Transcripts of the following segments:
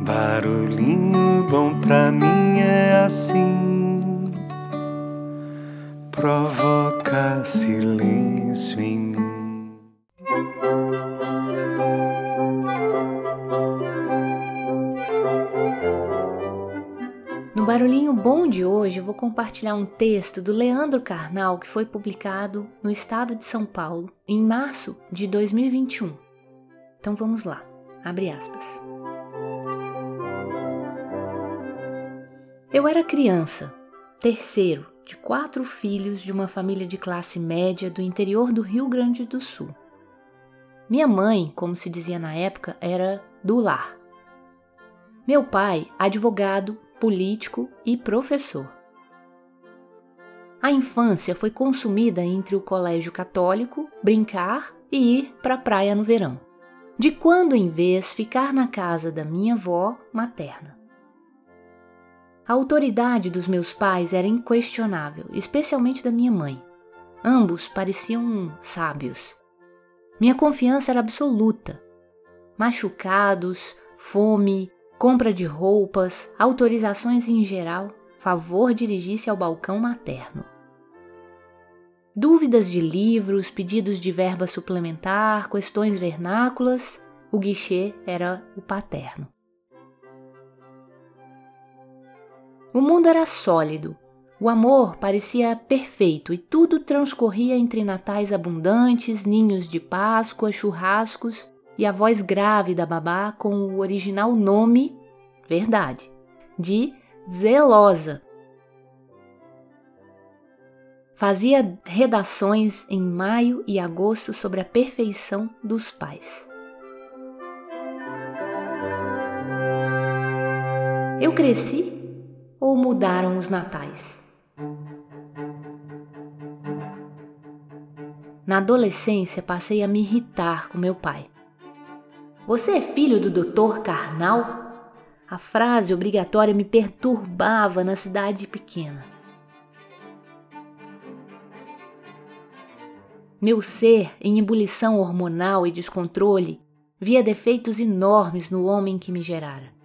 Barulhinho bom pra mim é assim, provoca silêncio em mim. No Barulhinho Bom de hoje, eu vou compartilhar um texto do Leandro Carnal que foi publicado no estado de São Paulo em março de 2021. Então vamos lá, abre aspas. Eu era criança, terceiro de quatro filhos de uma família de classe média do interior do Rio Grande do Sul. Minha mãe, como se dizia na época, era do lar. Meu pai, advogado, político e professor. A infância foi consumida entre o colégio católico, brincar e ir para a praia no verão. De quando em vez ficar na casa da minha avó materna. A autoridade dos meus pais era inquestionável, especialmente da minha mãe. Ambos pareciam sábios. Minha confiança era absoluta. Machucados, fome, compra de roupas, autorizações em geral, favor dirigir-se ao balcão materno. Dúvidas de livros, pedidos de verba suplementar, questões vernáculas, o guichê era o paterno. O mundo era sólido. O amor parecia perfeito e tudo transcorria entre natais abundantes, ninhos de Páscoa, churrascos e a voz grave da babá com o original nome, verdade, de Zelosa. Fazia redações em maio e agosto sobre a perfeição dos pais. Eu cresci ou mudaram os natais? Na adolescência, passei a me irritar com meu pai. Você é filho do doutor Carnal? A frase obrigatória me perturbava na cidade pequena. Meu ser, em ebulição hormonal e descontrole, via defeitos enormes no homem que me gerara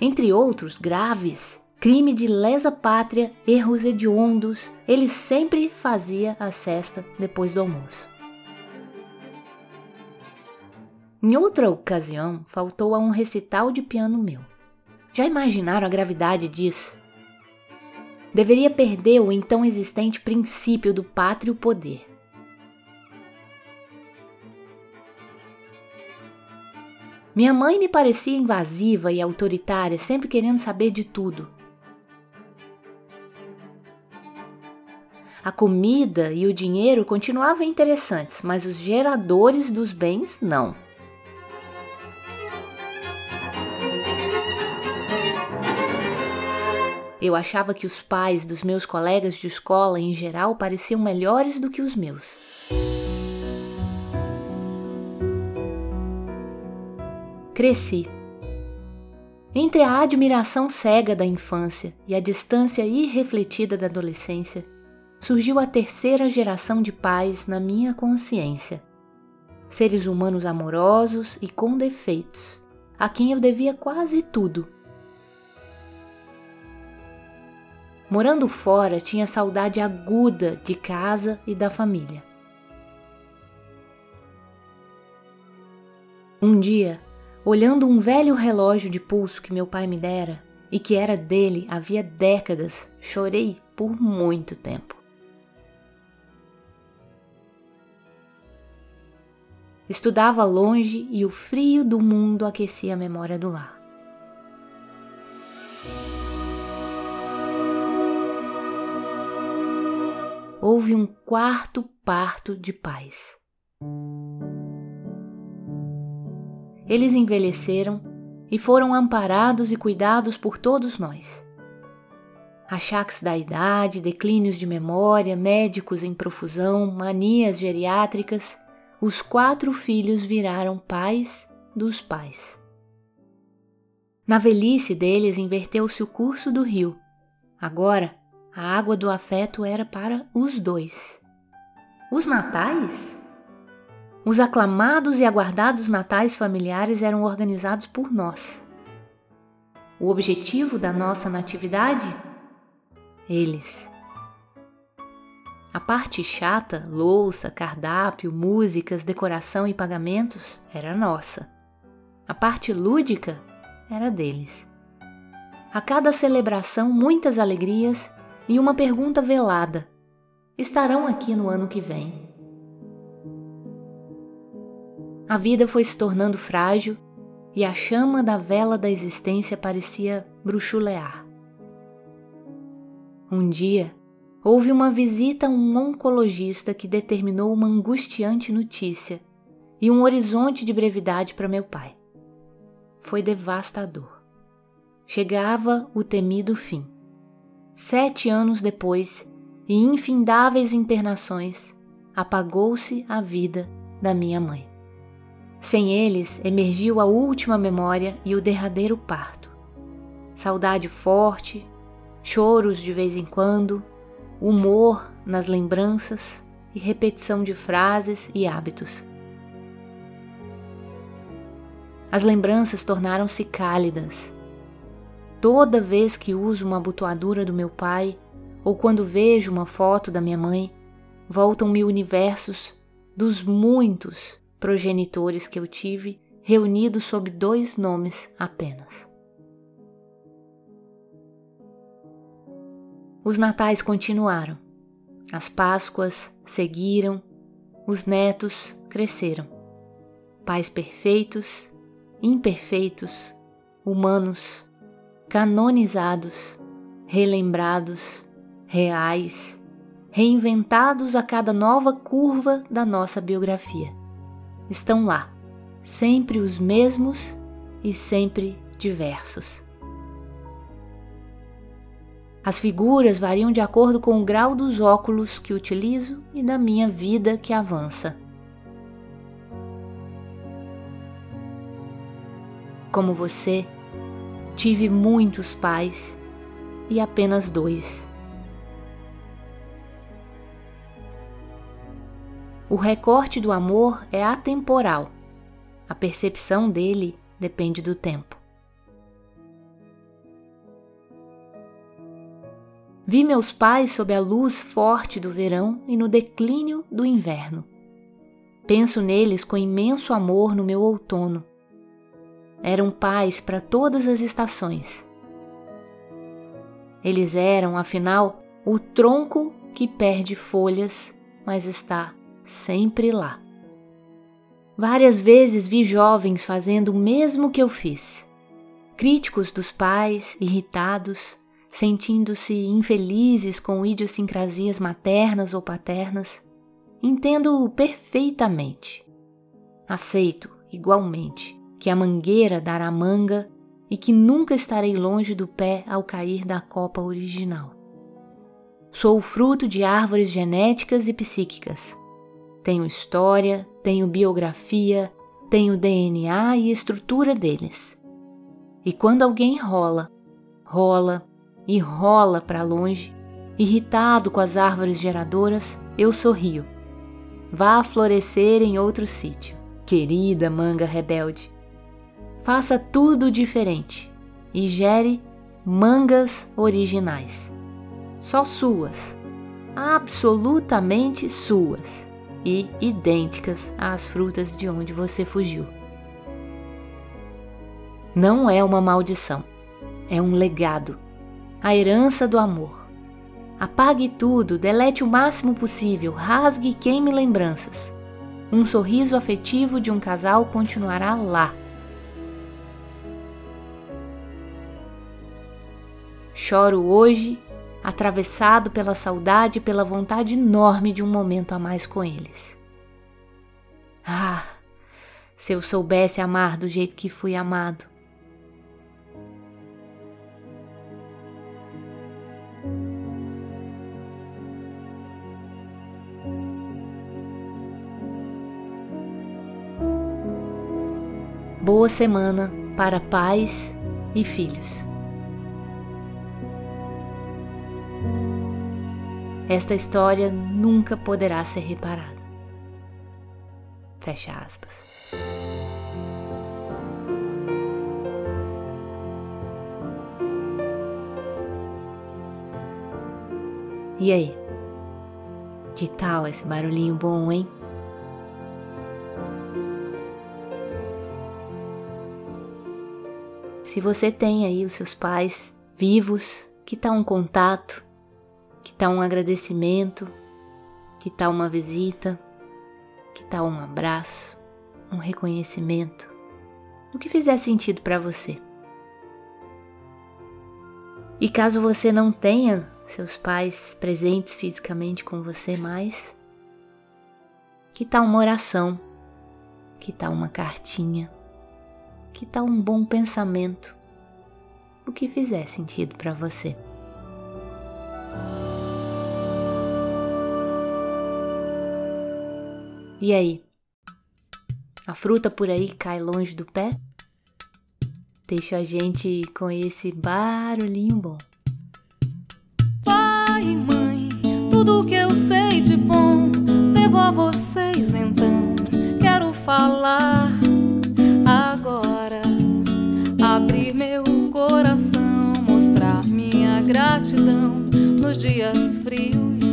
entre outros graves. Crime de lesa pátria, erros hediondos, ele sempre fazia a cesta depois do almoço. Em outra ocasião, faltou a um recital de piano meu. Já imaginaram a gravidade disso? Deveria perder o então existente princípio do pátrio poder. Minha mãe me parecia invasiva e autoritária, sempre querendo saber de tudo. A comida e o dinheiro continuavam interessantes, mas os geradores dos bens não. Eu achava que os pais dos meus colegas de escola em geral pareciam melhores do que os meus. Cresci. Entre a admiração cega da infância e a distância irrefletida da adolescência, surgiu a terceira geração de pais na minha consciência. Seres humanos amorosos e com defeitos, a quem eu devia quase tudo. Morando fora, tinha saudade aguda de casa e da família. Um dia, olhando um velho relógio de pulso que meu pai me dera e que era dele havia décadas, chorei por muito tempo. Estudava longe e o frio do mundo aquecia a memória do lar. Houve um quarto parto de paz. Eles envelheceram e foram amparados e cuidados por todos nós. Achaques da idade, declínios de memória, médicos em profusão, manias geriátricas, os quatro filhos viraram pais dos pais. Na velhice deles inverteu-se o curso do rio. Agora, a água do afeto era para os dois. Os natais os aclamados e aguardados natais familiares eram organizados por nós. o objetivo da nossa natividade? Eles. A parte chata, louça, cardápio, músicas, decoração e pagamentos, era nossa. A parte lúdica era deles. A cada celebração, muitas alegrias e uma pergunta velada: estarão aqui no ano que vem? A vida foi se tornando frágil e a chama da vela da existência parecia bruxulear. Um dia, houve uma visita a um oncologista que determinou uma angustiante notícia e um horizonte de brevidade para meu pai. Foi devastador. Chegava o temido fim. Sete anos depois, e infindáveis internações, apagou-se a vida da minha mãe. Sem eles, emergiu a última memória e o derradeiro parto. Saudade forte, choros de vez em quando, humor nas lembranças e repetição de frases e hábitos. As lembranças tornaram-se cálidas. Toda vez que uso uma abotoadura do meu pai ou quando vejo uma foto da minha mãe, voltam-me universos dos muitos progenitores que eu tive reunidos sob dois nomes apenas. Os natais continuaram, as Páscoas seguiram, os netos cresceram. Pais perfeitos, imperfeitos, humanos, canonizados, relembrados, reais, reinventados a cada nova curva da nossa biografia estão lá, sempre os mesmos e sempre diversos. As figuras variam de acordo com o grau dos óculos que utilizo e da minha vida que avança. Como você, tive muitos pais e apenas dois O recorte do amor é atemporal. A percepção dele depende do tempo. Vi meus pais sob a luz forte do verão e no declínio do inverno. Penso neles com imenso amor no meu outono. Eram pais para todas as estações. Eles eram, afinal, o tronco que perde folhas, mas está sempre lá. Várias vezes vi jovens fazendo o mesmo que eu fiz. Críticos dos pais, irritados, sentindo-se infelizes com idiosincrasias maternas ou paternas. Entendo-o perfeitamente. Aceito, igualmente, que a mangueira dará manga e que nunca estarei longe do pé ao cair da copa original. Sou fruto de árvores genéticas e psíquicas, tenho história, tenho biografia, tenho DNA e estrutura deles. E quando alguém rola, rola e rola para longe, irritado com as árvores geradoras, eu sorrio. Vá florescer em outro sítio, querida manga rebelde. Faça tudo diferente e gere mangas originais. Só suas, absolutamente suas e idênticas às frutas de onde você fugiu. Não é uma maldição, é um legado, a herança do amor. Apague tudo, delete o máximo possível, rasgue e queime lembranças. Um sorriso afetivo de um casal continuará lá. Choro hoje atravessado pela saudade e pela vontade enorme de um momento a mais com eles. Ah, se eu soubesse amar do jeito que fui amado. Boa semana para pais e filhos. Esta história nunca poderá ser reparada. Fecha aspas. E aí? Que tal esse barulhinho bom, hein? Se você tem aí os seus pais vivos, que tal um contato que tal um agradecimento? Que tal uma visita? Que tal um abraço? Um reconhecimento? O que fizer sentido para você. E caso você não tenha seus pais presentes fisicamente com você mais, que tal uma oração? Que tal uma cartinha? Que tal um bom pensamento? O que fizer sentido para você. E aí? A fruta por aí cai longe do pé? Deixa a gente com esse barulhinho bom. Pai mãe, tudo que eu sei de bom devo a vocês então. Quero falar agora, abrir meu coração, mostrar minha gratidão nos dias frios